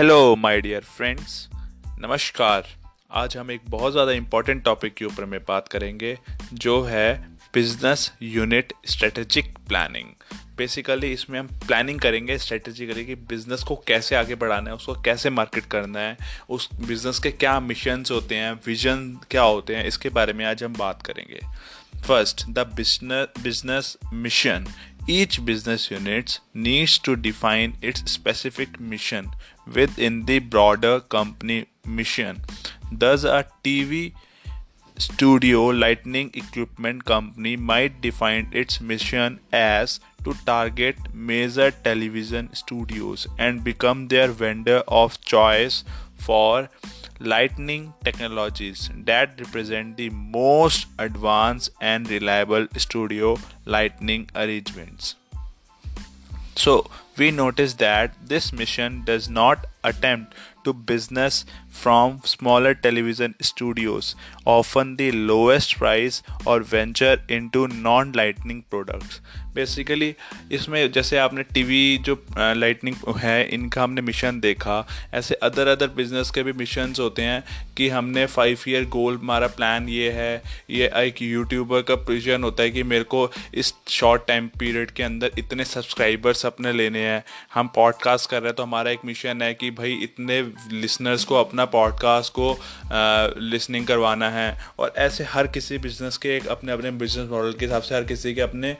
Hello my dear friends नमस्कार। आज हम एक बहुत ज़्यादा इंपॉर्टेंट टॉपिक के ऊपर में बात करेंगे, जो है business unit strategic planning basically इसमें हम प्लानिंग करेंगे स्ट्रेटेजी करेंगे कि बिज़नेस को कैसे आगे बढ़ाना है, उसको कैसे मार्केट करना है, उस बिज़नेस के क्या मिशंस होते हैं विजन क्या होते हैं, इसके बारे में आज हम बात करेंगे। First the business business mission each business unit needs to define its specific mission within the broader company mission. Thus, a TV studio lighting equipment company might define its mission as to target major television studios and become their vendor of choice for lightning technologies that represent the most advanced and reliable studio lighting arrangements. So, we notice that this mission does not attempt to business from smaller television studios, often the lowest price, or venture into non lightning products. Basically इसमें जैसे आपने TV जो lightning है, इनका हमने mission देखा। ऐसे other other business के भी मिशन होते हैं कि हमने फाइव ईयर गोल हमारा प्लान ये है। ये एक यूट्यूबर का विजन होता है कि मेरे को इस शॉर्ट टाइम पीरियड के अंदर इतने सब्सक्राइबर्स अपने लेने हैं। हम पॉडकास्ट कर रहे हैं तो हमारा एक मिशन है कि भाई इतने लिसनर्स को, अपना पॉडकास्ट को लिसनिंग करवाना है। और ऐसे हर किसी बिज़नेस के एक अपने अपने बिज़नेस मॉडल के हिसाब से हर किसी के अपने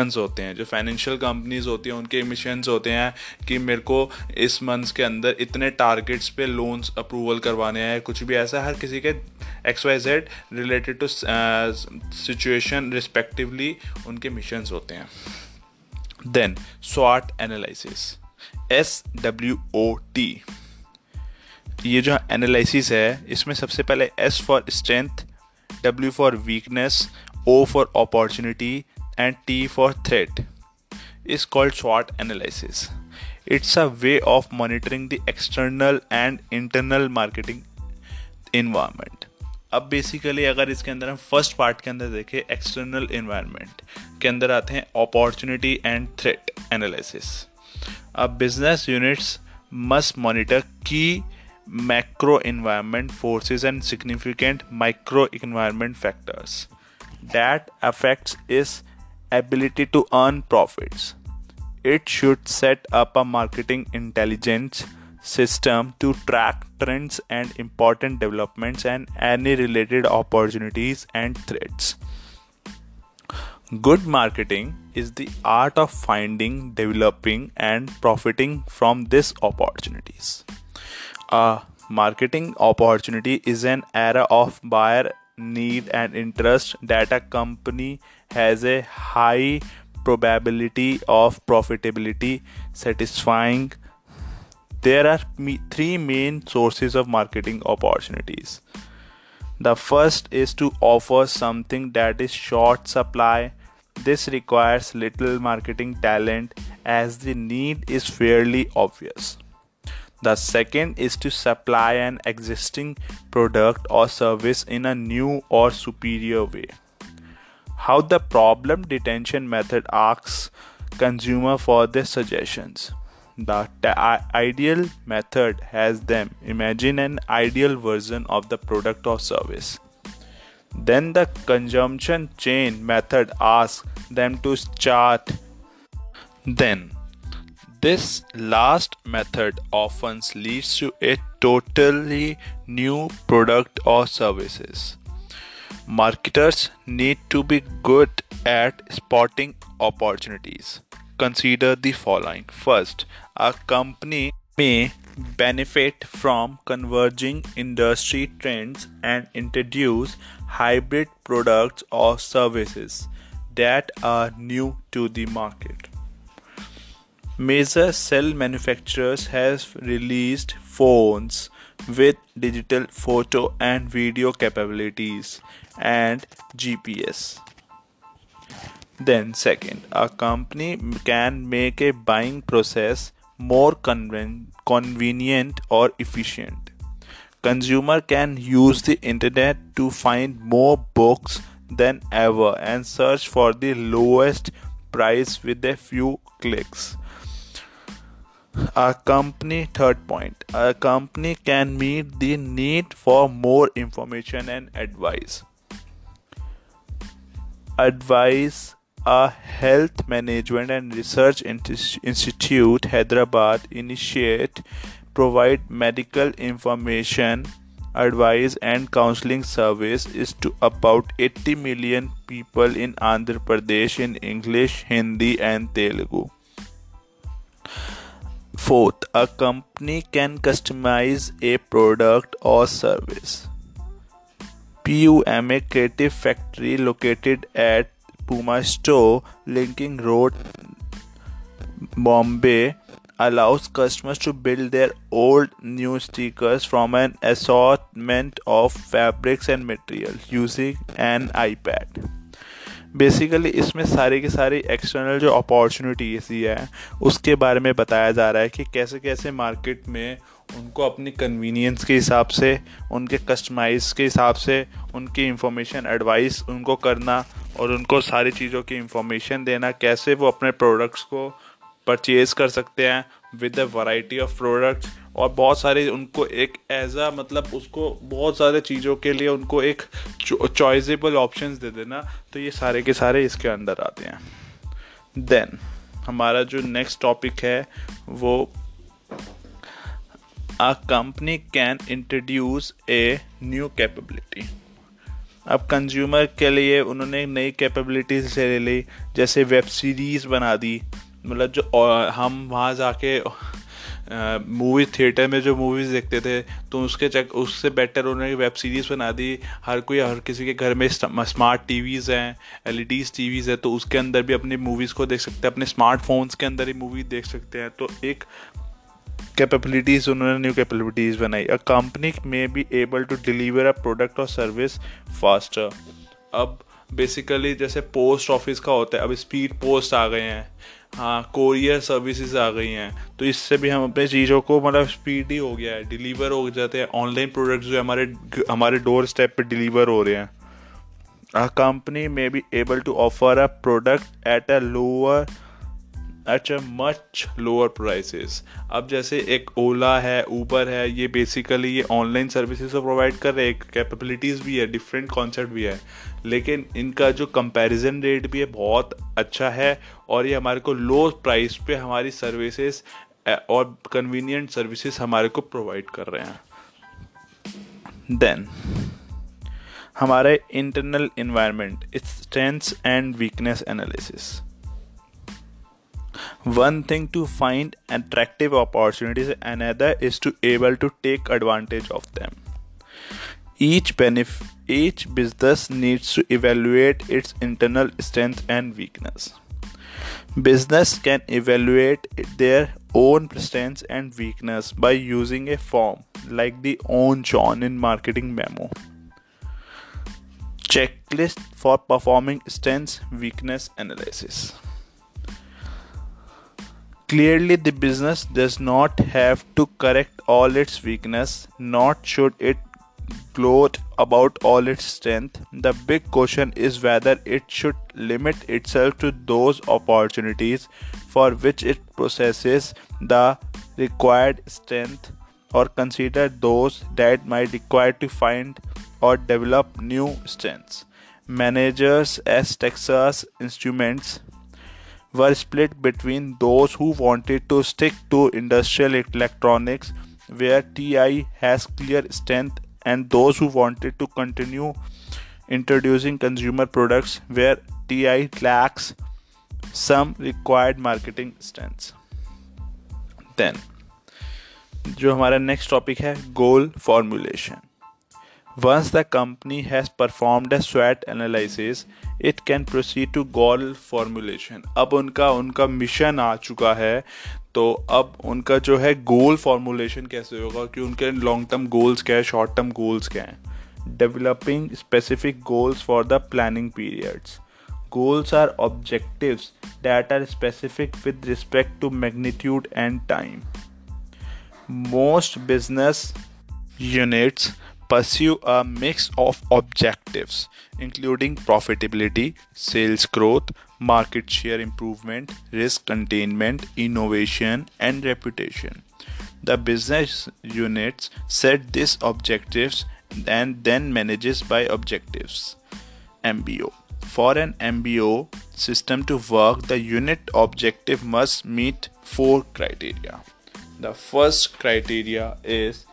मिशंस होते हैं, जो फाइनेंशियल कंपनीज़ होती हैं, उनके मिशंस होते हैं कि मेरे को इस मंथ्स के अंदर इतने टारगेट्स पे लोन्स अप्रूवल करवाने हैं, कुछ भी ऐसा, हर किसी के X Y Z related to situation respectively उनके मिशंस होते हैं। Then स्वाट analysis S W O T ये जो एनालिसिस है, इसमें सबसे पहले S for strength W for weakness O for opportunity and T for threat is called SWOT analysis. It's a way of monitoring the external and internal marketing environment. अब basically अगर इसके अंदर हम फ़र्स्ट पार्ट के अंदर देखें external environment के अंदर आते हैं अपॉर्चुनिटी एंड थ्रेट एनालिसिस अब business units must monitor key macro environment forces and significant micro environment factors that affects its ability to earn profits. It should set up a marketing intelligence system to track trends and important developments and any related opportunities and threats. Good marketing is the art of finding developing and profiting from these opportunities. A marketing opportunity is an area of buyer need and interest. That a company has a high probability of profitability satisfying. There are three main sources of marketing opportunities. The first is to offer something that is short supply. This requires little marketing talent as the need is fairly obvious the second is to supply an existing product or service in a new or superior way. How the problem detection method asks consumer for their suggestions. The ideal method has them imagine an ideal version of the product or service. Then the consumption chain method asks them to chart. Then this last method often leads to a totally new product or services. Marketers need to be good at spotting opportunities. Consider the following. First, a company may benefit from converging industry trends and introduce hybrid products or services that are new to the market. Major cell manufacturers have released phones with digital photo and video capabilities and GPS. Then, second, a company can make a buying process more conven- convenient or efficient. Consumer can use the internet to find more books than ever and search for the lowest price with a few clicks. A company third point a company can meet the need for more information and advice. Advice a health management and research institute hyderabad initiate provide medical information advice and counseling service is to about 80 million people in andhra pradesh in english hindi and telugu fourth a company can customize a product or service PUMA Creative Factory located at Puma Store, Linking Road, Bombay, allows customers to build their old new stickers from an assortment of fabrics and materials using an iPad. Basically इसमें सारे के सारे external जो opportunities ही है, उसके बारे में बताया जा रहा है कि कैसे कैसे मार्केट में उनको अपनी कन्वीनियंस के हिसाब से, उनके कस्टमाइज के हिसाब से, उनकी इंफॉर्मेशन एडवाइस उनको करना और उनको सारी चीज़ों की इंफॉर्मेशन देना, कैसे वो अपने प्रोडक्ट्स को परचेज़ कर सकते हैं with a variety of products और बहुत सारे उनको एक एज अ मतलब उसको बहुत सारे चीज़ों के लिए उनको एक चॉइसेबल ऑप्शंस दे देना। तो ये सारे के सारे इसके अंदर आते हैं। देन हमारा जो नेक्स्ट टॉपिक है, वो a company can introduce a new capability. अब कंज्यूमर के लिए उन्होंने नई कैपेबिलिटीज ले ली, जैसे वेब सीरीज़ बना दी। मतलब जो हम वहाँ जाके मूवी थिएटर में जो मूवीज़ देखते थे तो उसके चक उससे बेटर उन्होंने वेब सीरीज़ बना दी। हर कोई, हर किसी के घर में स्मार्ट टीवीज़ हैं एल ई टीवीज़ है तो उसके अंदर भी अपनी मूवीज़ को देख सकते हैं, अपने स्मार्टफोन्स के अंदर ही मूवी देख सकते हैं। तो एक कैपेबिलिटीज उन्होंने न्यू कैपेबिलिटीज बनाई। A company may be able to deliver a product और सर्विस फास्टर अब बेसिकली जैसे पोस्ट ऑफ़िस का होता है, अब स्पीड पोस्ट आ गए हैं। हाँ कोरियर सर्विसेज़ आ गई हैं। तो इससे भी हम अपने चीज़ों को मतलब स्पीड ही हो गया है डिलीवर हो जाते हैं। ऑनलाइन प्रोडक्ट्स जो हमारे हमारे डोर स्टेप पे डिलीवर हो रहे हैं। A company may be able to offer a product at a lower at a much lower prices अब जैसे एक ओला है ऊबर है, ये बेसिकली ये ऑनलाइन सर्विसेज़ तो प्रोवाइड कर रहे हैं। कैपेबिलिटीज़ भी है डिफरेंट कॉन्सेप्ट भी है। लेकिन इनका जो कंपैरिजन रेट भी है, बहुत अच्छा है। और ये हमारे को लो प्राइस पे हमारी सर्विसेज़ और कन्वीनियंट सर्विसेज़ हमारे को प्रोवाइड कर रहे हैं। देन हमारे internal environment strengths and weakness analysis one thing to find attractive opportunities and other is to able to take advantage of them each benef each business needs to evaluate its internal strength and weakness business can evaluate their own strengths and weakness by using a form like the own john in marketing memo. Checklist for performing strengths weakness analysis. Clearly, the business does not have to correct all its weakness, not should it gloat about all its strength. The big question is whether it should limit itself to those opportunities for which it possesses the required strength or consider those that might require to find or develop new strengths. Managers as Texas Instruments were split between those who wanted to stick to industrial electronics, where TI has clear strength, and those who wanted to continue introducing consumer products, where TI lacks some required marketing strengths. Then, जो हमारा next topic है goal formulation Once the company has performed a SWOT analysis, it can proceed to goal formulation. अब उनका उनका mission आ चुका है तो अब उनका जो है गोल फॉर्मुलेशन कैसे होगा कि उनके लॉन्ग टर्म गोल्स क्या है शॉर्ट टर्म गोल्स क्या हैं? Developing specific goals for the planning periods goals are objectives that are specific with respect to magnitude and time most business units pursue a mix of objective including profitability sales growth market share improvement, risk containment, innovation, and reputation. The business units set these objectives and then manages by objectives. MBO. For an MBO system to work, the unit objective must meet four criteria. The first criteria is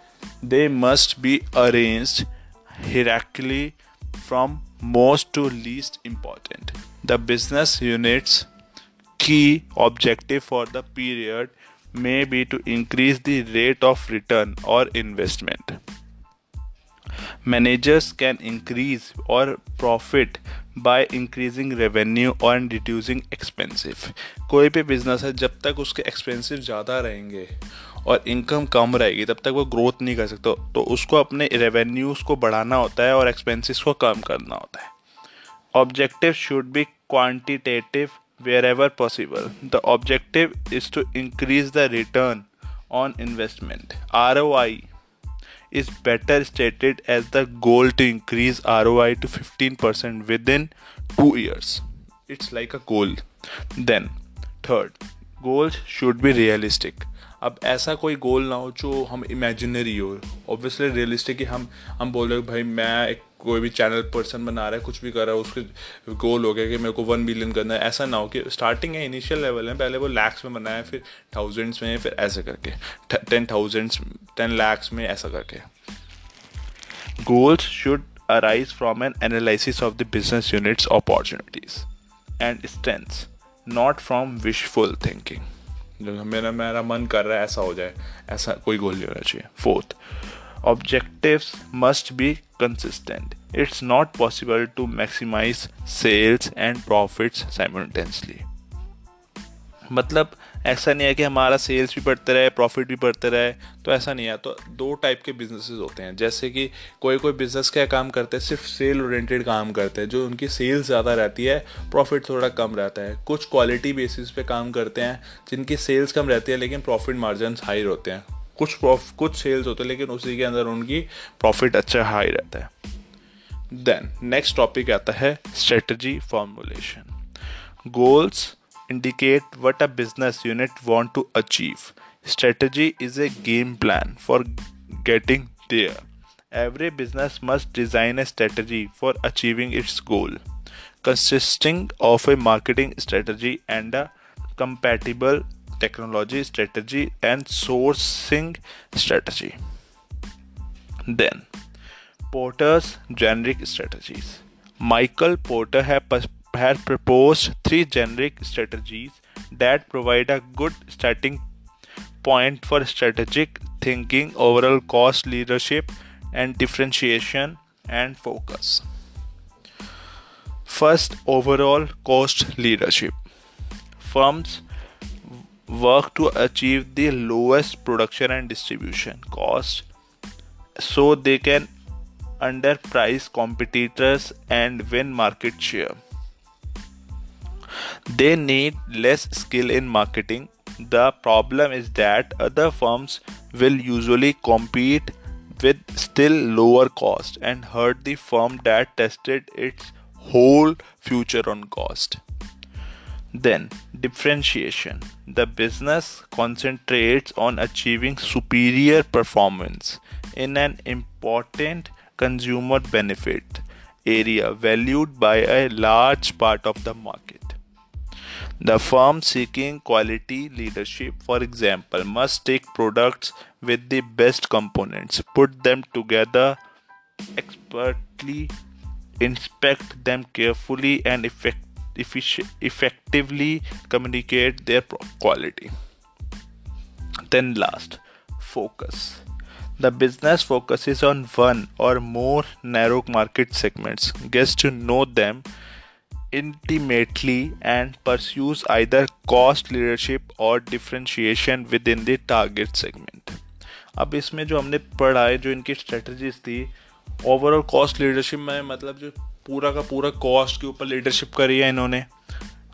they must be arranged hierarchically from most to least important. The business unit's key objective for the period may be to increase the rate of return or investment. Managers can increase or profit by increasing revenue और reducing expensive कोई भी business है, जब तक उसके expensive ज़्यादा रहेंगे और इनकम कम रहेगी, तब तक वो ग्रोथ नहीं कर सकता। तो उसको अपने रेवेन्यूज़ को बढ़ाना होता है और एक्सपेंसिस को कम करना होता है। Objective should be possible the objective is to increase the return on investment R O I is better stated as the goal to increase ROI to 15% within 2 years. It's like a goal. Then, third, goals should be realistic. अब ऐसा कोई गोल ना हो जो हम imaginary हो obviously realistic हम हम बोल रहे हो भाई मैं एक कोई भी चैनल पर्सन बना रहा है कुछ भी कर रहा है उसके गोल हो गया कि मेरे को वन मिलियन करना है। ऐसा ना हो कि स्टार्टिंग है इनिशियल लेवल है पहले वो लैक्स में बनाया फिर थाउजेंड्स में फिर ऐसे करके। टेन थाउजेंड्स टेन लैक्स में ऐसा करके। Goals should arise from an analysis of the business unit's opportunities and strengths, not from wishful thinking. मेरा मेरा मन कर रहा है ऐसा हो जाए। ऐसा कोई गोल नहीं होना चाहिए। Fourth objectives must be consistent. It's not possible to maximize sales and profits simultaneously. मतलब ऐसा नहीं है कि हमारा सेल्स भी बढ़ते रहे प्रॉफिट भी बढ़ते रहे तो ऐसा नहीं है। तो दो टाइप के बिजनेसेस होते हैं। जैसे कि कोई कोई बिज़नेस क्या काम करते हैं? सिर्फ़ सेल ओरिएंटेड काम करते हैं, जो उनकी सेल्स ज़्यादा रहती है प्रॉफिट थोड़ा कम रहता है। कुछ क्वालिटी बेसिस पे काम करते हैं, जिनकी सेल्स कम रहती है, लेकिन प्रॉफिट मार्जिन हाई होते हैं। कुछ प्रॉफ कुछ सेल्स होते हैं, लेकिन उसी के अंदर उनकी प्रॉफिट अच्छा हाई रहता है। देन नेक्स्ट टॉपिक आता है strategy formulation goals indicate what a business unit want to achieve strategy is a game plan for getting there every business must design a strategy for achieving its goal consisting of a marketing strategy and a compatible technology strategy and sourcing strategy. Then, Porter's generic strategies. Michael Porter had proposed three generic strategies that provide a good starting point for strategic thinking, overall cost leadership, and differentiation and focus. First, overall cost leadership. Firms work to achieve the lowest production and distribution cost so they can underprice competitors and win market share. They need less skill in marketing. The problem is that other firms will usually compete with still lower cost and hurt the firm that tested its whole future on cost. Then, differentiation. The business concentrates on achieving superior performance in an important consumer benefit area valued by a large part of the market. The firm seeking quality leadership, for example, must take products with the best components, put them together expertly, inspect them carefully, and effectively effectively communicate their quality. Then, last, focus. The business focuses on one or more narrow market segments, gets to know them intimately, and pursues either cost leadership or differentiation within the target segment. अब इसमें जो हमने पढ़ा है जो इनकी strategies थी overall cost leadership में मतलब जो पूरा का पूरा कॉस्ट के ऊपर लीडरशिप करी है इन्होंने।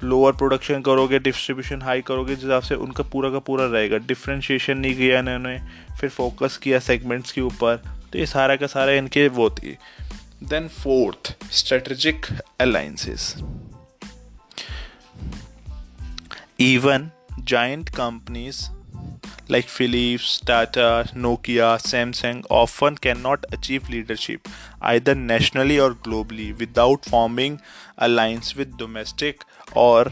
लोअर प्रोडक्शन करोगे डिस्ट्रीब्यूशन हाई करोगे, जिस हिसाब से उनका पूरा का पूरा रहेगा। डिफ्रेंशिएशन नहीं किया इन्होंने, फिर फोकस किया सेगमेंट्स के ऊपर। तो ये सारा का सारा इनके वो थी। Then fourth strategic alliances even giant companies like Philips, Tata, Nokia, Samsung often cannot achieve leadership either nationally or globally without forming alliance with domestic or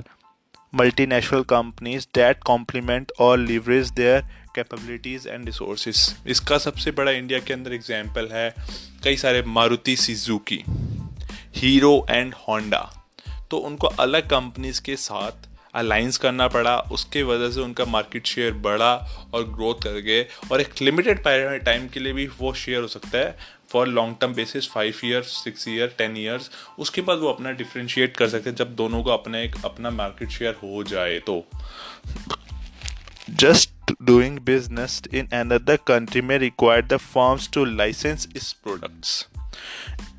multinational companies that complement or leverage their capabilities and resources इसका सबसे बड़ा India के अंदर example है कई सारे Maruti Suzuki Hero and Honda तो उनको अलग कंपनीज़ के साथ अलाइंस करना पड़ा, उसके वजह से उनका मार्केट शेयर बढ़ा और ग्रोथ कर गए। और एक लिमिटेड टाइम के लिए भी वो शेयर हो सकता है। For long term basis five year six year ten years उसके बाद वो अपना डिफ्रेंशिएट कर सकते हैं जब दोनों का अपना एक अपना मार्केट शेयर हो जाए तो। Just doing business in another country में require the forms to license its products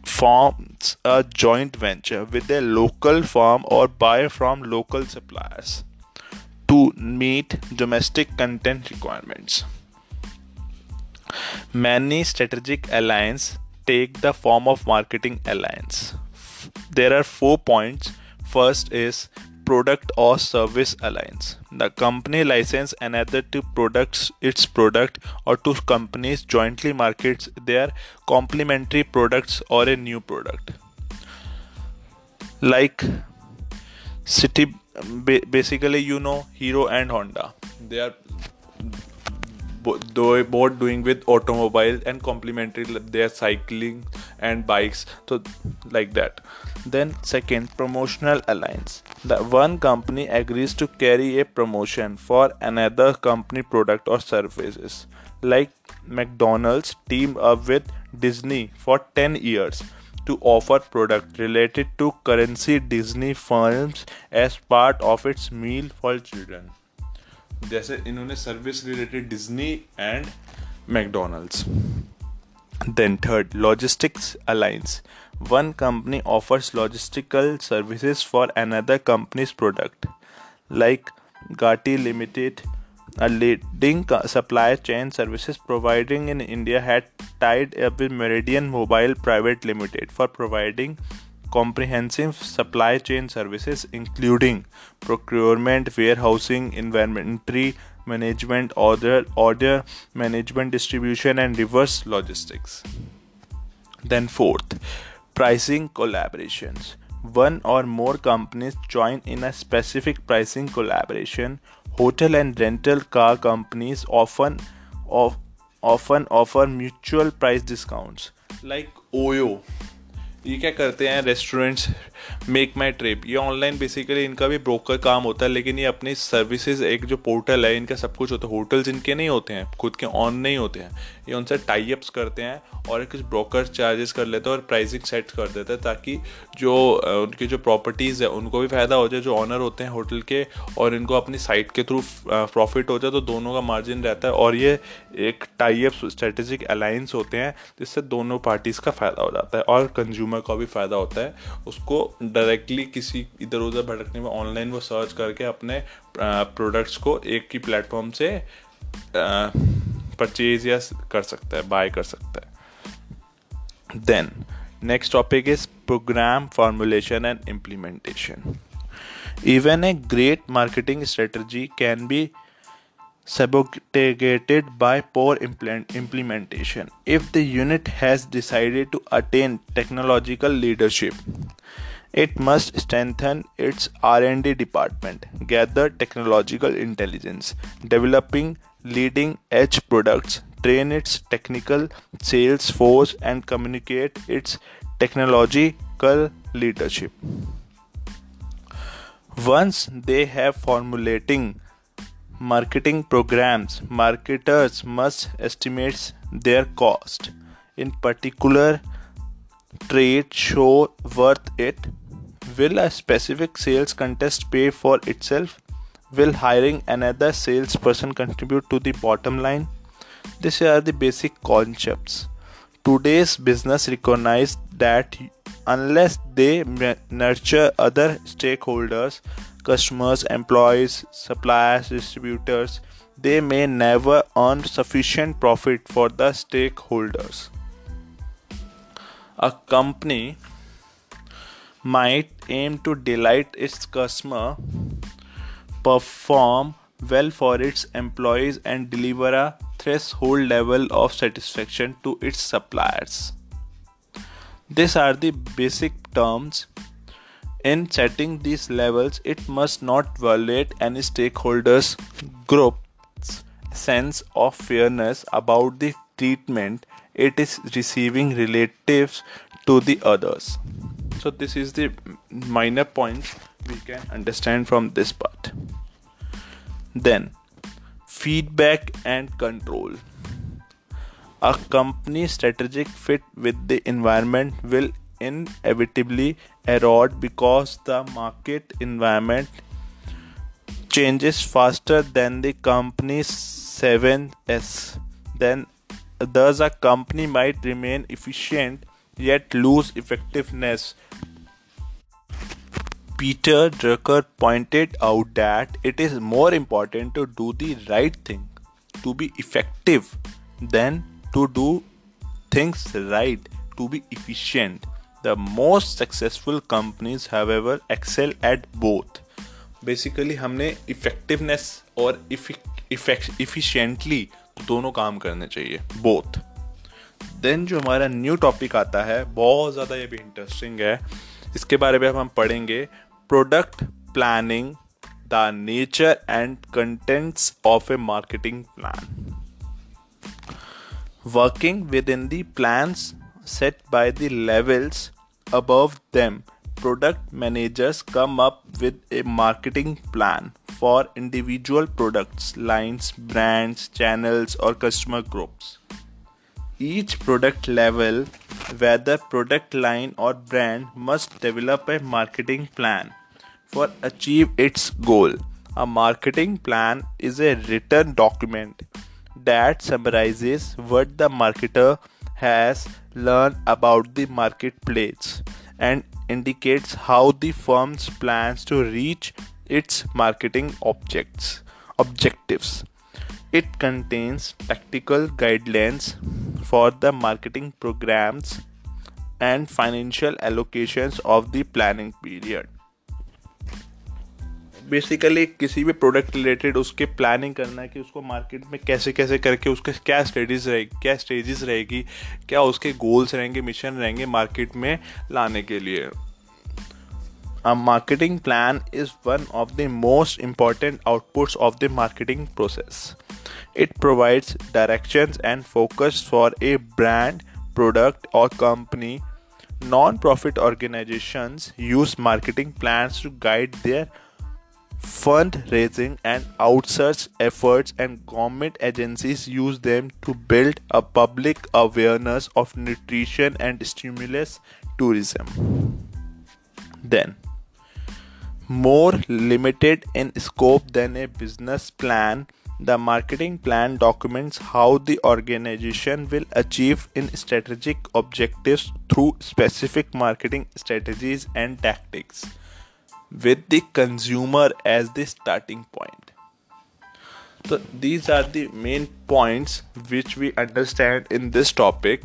forms a joint venture with a local firm or buy from local suppliers to meet domestic content requirements. Many strategic alliances take the form of marketing alliance. There are four points. First is product or service alliance. The company license another to products its product or two companies jointly markets their complementary products or a new product. Like City basically you know Hero and Honda. They are both doing with automobile and complementary their cycling and bikes so like that then second promotional alliance the one company agrees to carry a promotion for another company product or services like mcdonald's teamed up with disney for 10 years to offer product related to currency disney films as part of its meal for children जैसे इन्होंने service related Disney and McDonald's then, third, logistics alliance. One company offers logistical services for another company's product, like Gati Limited, a leading supply chain services providing in India, had tied up with Meridian Mobile Private Limited for providing comprehensive supply chain services including procurement, warehousing, inventory management, order, order management, distribution, and reverse logistics. Then, fourth, pricing collaborations. One or more companies join in a specific pricing collaboration. Hotel and rental car companies often of, often offer mutual price discounts like Oyo ये क्या करते हैं restaurants make माई trip ये online basically इनका भी broker काम होता है, लेकिन ये अपनी सर्विसेज़ एक जो पोर्टल है, इनका सब कुछ होता है। होटल्स इनके नहीं होते हैं, खुद के ऑन नहीं होते हैं। ये उनसे टाई अप्स करते हैं और कुछ ब्रोकर चार्जेस कर लेते हैं और प्राइसिंग सेट कर देते हैं, ताकि जो उनकी जो प्रॉपर्टीज़ है, उनको भी फ़ायदा हो जाए, जो ऑनर होते हैं होटल के, और इनको अपनी साइट के थ्रू प्रॉफिट हो जाए तो दोनों का मार्जिन रहता है। और ये एक टाई अप स्ट्रेटेजिक अलायंस होते हैं, जिससे दोनों पार्टीज़ का फ़ायदा हो जाता है, और कंज्यूमर का भी फ़ायदा होता है। उसको डायरेक्टली किसी इधर उधर भटकने में ऑनलाइन वो सर्च करके अपने प्रोडक्ट्स को एक ही प्लेटफॉर्म से परचेज या कर सकता है बाय कर सकता है। Then next topic is program formulation and implementation even a great marketing strategy can be sabotaged by poor implementation. If the unit has decided to attain technological leadership it must strengthen its r&d department gather technological intelligence developing leading edge products train its technical sales force and communicate its technological leadership. Once they have formulating marketing programs marketers must estimate their cost in particular trade show worth it Will a specific sales contest pay for itself? Will hiring another salesperson contribute to the bottom line? These are the basic concepts. Today's business recognize that unless they nurture other stakeholders, customers, employees, suppliers, distributors, they may never earn sufficient profit for the stakeholders. A company might aim to delight its customer, perform well for its employees, and deliver a threshold level of satisfaction to its suppliers. These are the basic terms. In setting these levels, it must not violate any stakeholders group's sense of fairness about the treatment it is receiving relatives to the others. So this is the minor points we can understand from this part. Then feedback and control. A company's strategic fit with the environment will inevitably erode because the market environment changes faster than the company's 7s. Then thus a company might remain efficient yet lose effectiveness Peter Drucker pointed out that it is more important to do the right thing, to be effective, than to do things right, to be efficient. The most successful companies, however, excel at both. Basically हमने effectiveness और efficiently दोनों काम करने चाहिए both then जो हमारा new topic आता है बहुत ज़्यादा ये भी इंटरेस्टिंग है इसके बारे में हम पढ़ेंगे product planning, the nature and contents of a marketing plan. Working within the plans set by the levels above them, product managers come up with a marketing plan for individual products, lines, brands, channels, or customer groups. Each product level, whether product line or brand, must develop a marketing plan for achieve its goal. A marketing plan is a written document that summarizes what the marketer has learned about the marketplace and indicates how the firm's plans to reach its marketing objects objectives. It contains practical guidelines for the marketing programs and financial allocations of the planning period. Basically किसी भी product related उसके planning करना है कि उसको market में कैसे कैसे करके उसके क्या स्टेडीज रहे, क्या स्टेजेस रहेगी, क्या उसके गोल्स रहेंगे मिशन रहेंगे मार्केट में लाने के लिए। Marketing plan is one of the most important outputs of the marketing process it provides direction and focus for a brand product और company non profit organization use marketing plans to guide their fundraising and outsearch efforts and government agencies use them to build a public awareness of nutrition and stimulus tourism. Then more limited in scope than a business plan the marketing plan documents how the organization will achieve in strategic objectives through specific marketing strategies and tactics with the consumer as the starting point. So, these are the main points which we understand in this topic.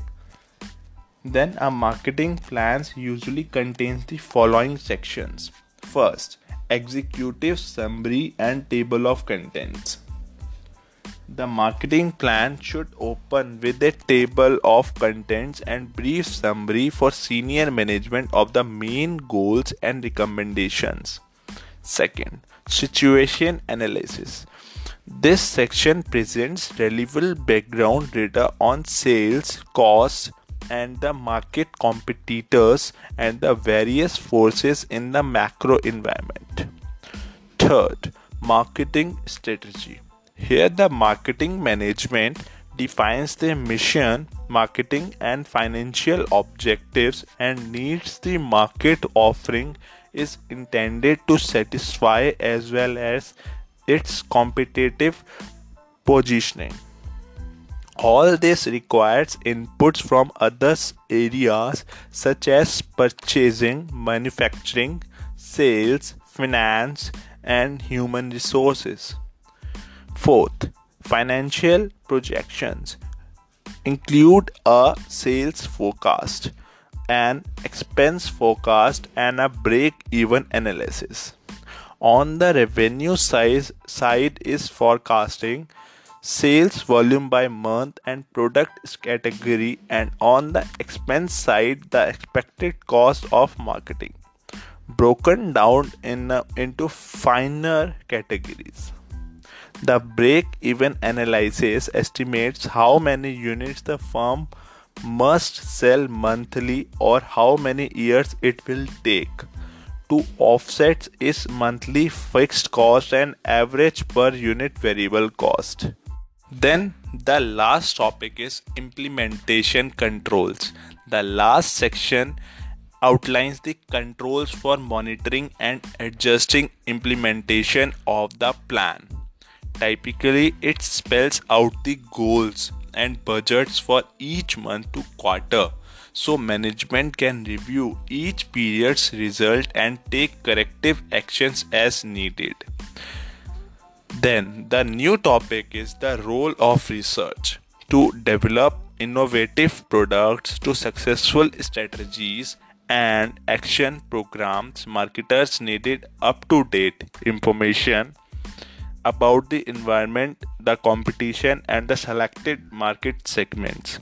Then, a marketing plans usually contains the following sections. First, executive summary and table of contents. The marketing plan should open with a table of contents and brief summary for senior management of the main goals and recommendations. Second, situation analysis. This section presents relevant background data on sales, costs, and the market competitors and the various forces in the macro environment. Third, marketing strategy. Here, the marketing management defines the mission, marketing, and financial objectives and needs the market offering is intended to satisfy as well as its competitive positioning. All this requires inputs from other areas such as purchasing, manufacturing, sales, finance, and human resources. Fourth, financial projections include a sales forecast, an expense forecast and a break even analysis. On the revenue size side is forecasting sales volume by month and product category and on the expense side the expected cost of marketing broken down in, into finer categories the break even analysis estimates how many units the firm must sell monthly or how many years it will take to offset its monthly fixed cost and average per unit variable cost. Then the last topic is implementation controls. The last section outlines the controls for monitoring and adjusting implementation of the plan. Typically, it spells out the goals and budgets for each month to quarter so management can review each period's result and take corrective actions as needed. Then the new topic is the role of research to develop innovative products to successful strategies and action programs marketers needed up to date information about the environment the competition and the selected market segments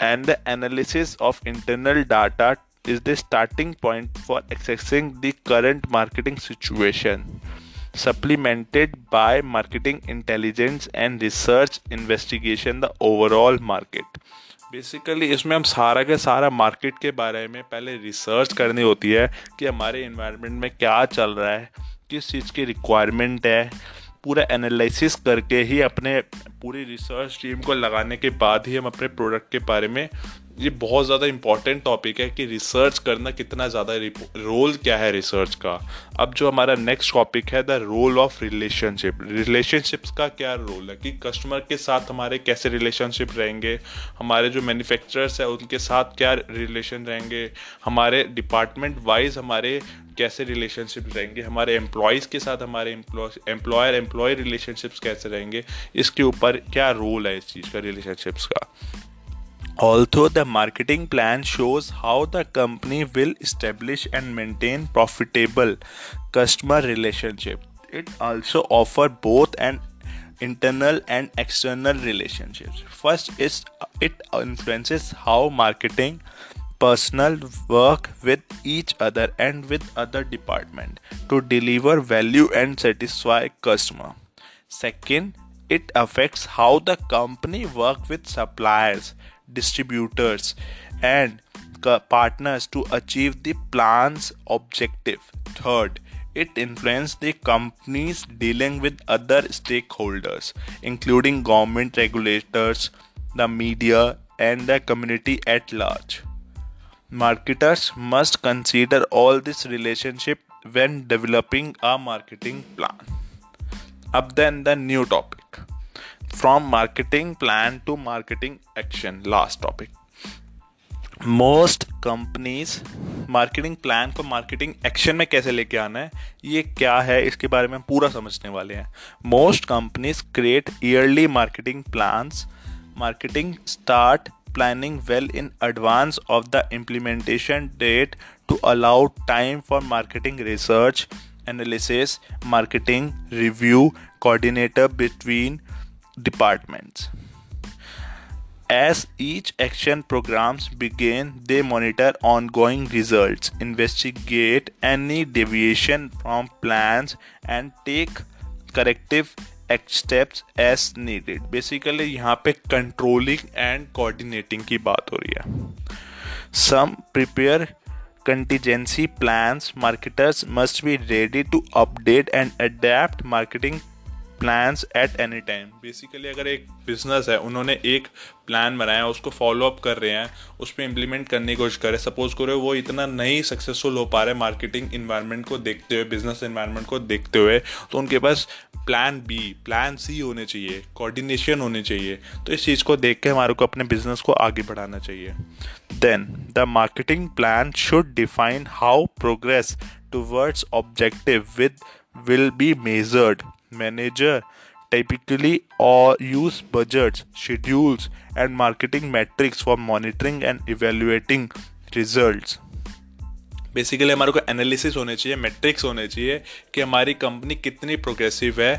and the analysis of internal data is the starting point for assessing the current marketing situation supplemented by marketing intelligence and research investigation the overall market basically इसमें हम सारा के सारा market के बारे में पहले research करनी होती है कि हमारे इन्वायरमेंट में क्या चल रहा है किस चीज़ की रिक्वायरमेंट है पूरा एनालिसिस करके ही अपने पूरी रिसर्च टीम को लगाने के बाद ही हम अपने प्रोडक्ट के बारे में ये बहुत ज़्यादा इंपॉर्टेंट टॉपिक है कि रिसर्च करना कितना ज़्यादा रोल क्या है रिसर्च का। अब जो हमारा नेक्स्ट टॉपिक है the role of relationship relationships का क्या रोल है? कि कस्टमर के साथ हमारे कैसे रिलेशनशिप रहेंगे? हमारे जो मैन्युफैक्चरर्स है, उनके साथ क्या रिलेशन रहेंगे? हमारे डिपार्टमेंट वाइज हमारे कैसे रिलेशनशिप रहेंगे? हमारे एम्प्लॉयज़ के साथ हमारे एम्प्लॉयर एम्प्लॉय रिलेशनशिप्स कैसे रहेंगे? इसके ऊपर क्या रोल है इस चीज़ का रिलेशनशिप्स का? Although the marketing plan shows how the company will establish and maintain profitable customer relationship, it also offer both an internal and external relationships. First is it influences how marketing personal work with each other and with other department to deliver value and satisfy customer. Second, it affects how the company work with suppliers distributors, and partners to achieve the plan's objective. Third, it influences the companies dealing with other stakeholders, including government regulators, the media, and the community at large. Marketers must consider all this relationship when developing a marketing plan. Up then the new topic from marketing plan to marketing action last topic most companies marketing plan को marketing action में कैसे लेके आना है ये क्या है इसके बारे में पूरा समझने वाले हैं most companies create yearly marketing plans marketing start planning well in advance of the implementation date to allow time for marketing research analysis marketing review coordinator between departments. As each action programs begin, they monitor ongoing results, investigate any deviation from plans, and take corrective steps as needed. Basically, यहाँ पे controlling and coordinating की बात हो रही है. Some prepare contingency plans. Marketers must be ready to update and adapt marketing plans at any time basically अगर एक business है, उन्होंने एक प्लान बनाया उसको फॉलो अप कर रहे हैं, उस पर इम्प्लीमेंट करने की कोशिश कर करें सपोज़ करो वो इतना नहीं सक्सेसफुल हो पा रहे मार्केटिंग इन्वायरमेंट को देखते हुए बिज़नेस इन्वायरमेंट को देखते हुए तो उनके पास प्लान बी प्लान सी होने चाहिए कोऑर्डिनेशन होने चाहिए। तो इस चीज़ को देख के हमारे को अपने बिज़नेस को आगे बढ़ाना चाहिए। Then the marketing plan should define how progress towards objective with will be measured manager typically or use budgets, schedules, and marketing metrics for monitoring and evaluating results. Basically हमारे को एनालिसिस होने चाहिए matrix होने चाहिए कि हमारी company कितनी progressive है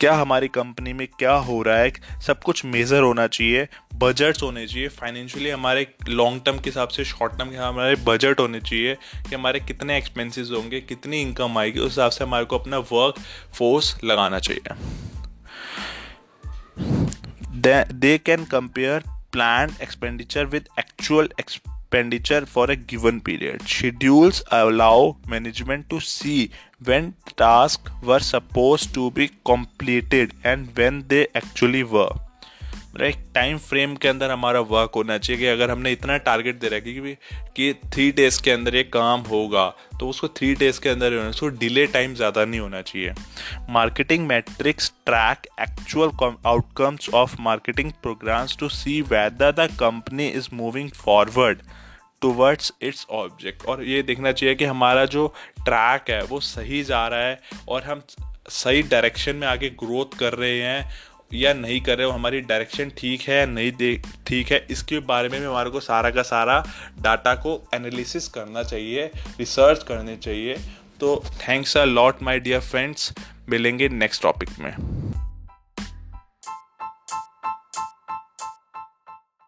क्या हमारी कंपनी में क्या हो रहा है? सब कुछ मेज़र होना चाहिए बजट्स होने चाहिए। फाइनेंशियली हमारे लॉन्ग टर्म के हिसाब से शॉर्ट टर्म के हिसाब हमारे बजट होने चाहिए कि हमारे कितने एक्सपेंसेस होंगे, कितनी इनकम आएगी। उस हिसाब से हमारे को अपना वर्क फोर्स लगाना चाहिए। They can compare plan expenditure with actual expenditure for a given period. Schedules allow management to see when tasks were supposed to be completed and when they actually were. एक time frame के अंदर हमारा work होना चाहिए कि अगर हमने इतना टारगेट दे रखा है कि कि थ्री डेज़ के अंदर ये काम होगा तो उसको थ्री डेज़ के अंदर होना, उसको डिले टाइम ज़्यादा नहीं होना चाहिए। Marketing metrics track actual outcomes of marketing programs to see whether the company is moving forward towards its object और ये देखना चाहिए कि हमारा जो ट्रैक है, वो सही जा रहा है और हम सही डायरेक्शन में आगे ग्रोथ कर रहे हैं या नहीं कर रहे हो हमारी डायरेक्शन ठीक है या नहीं दे, ठीक है, इसके बारे में भी हमारे को सारा का सारा डाटा को एनालिसिस करना चाहिए रिसर्च करनी चाहिए। तो thanks a lot my dear friends मिलेंगे नेक्स्ट टॉपिक में।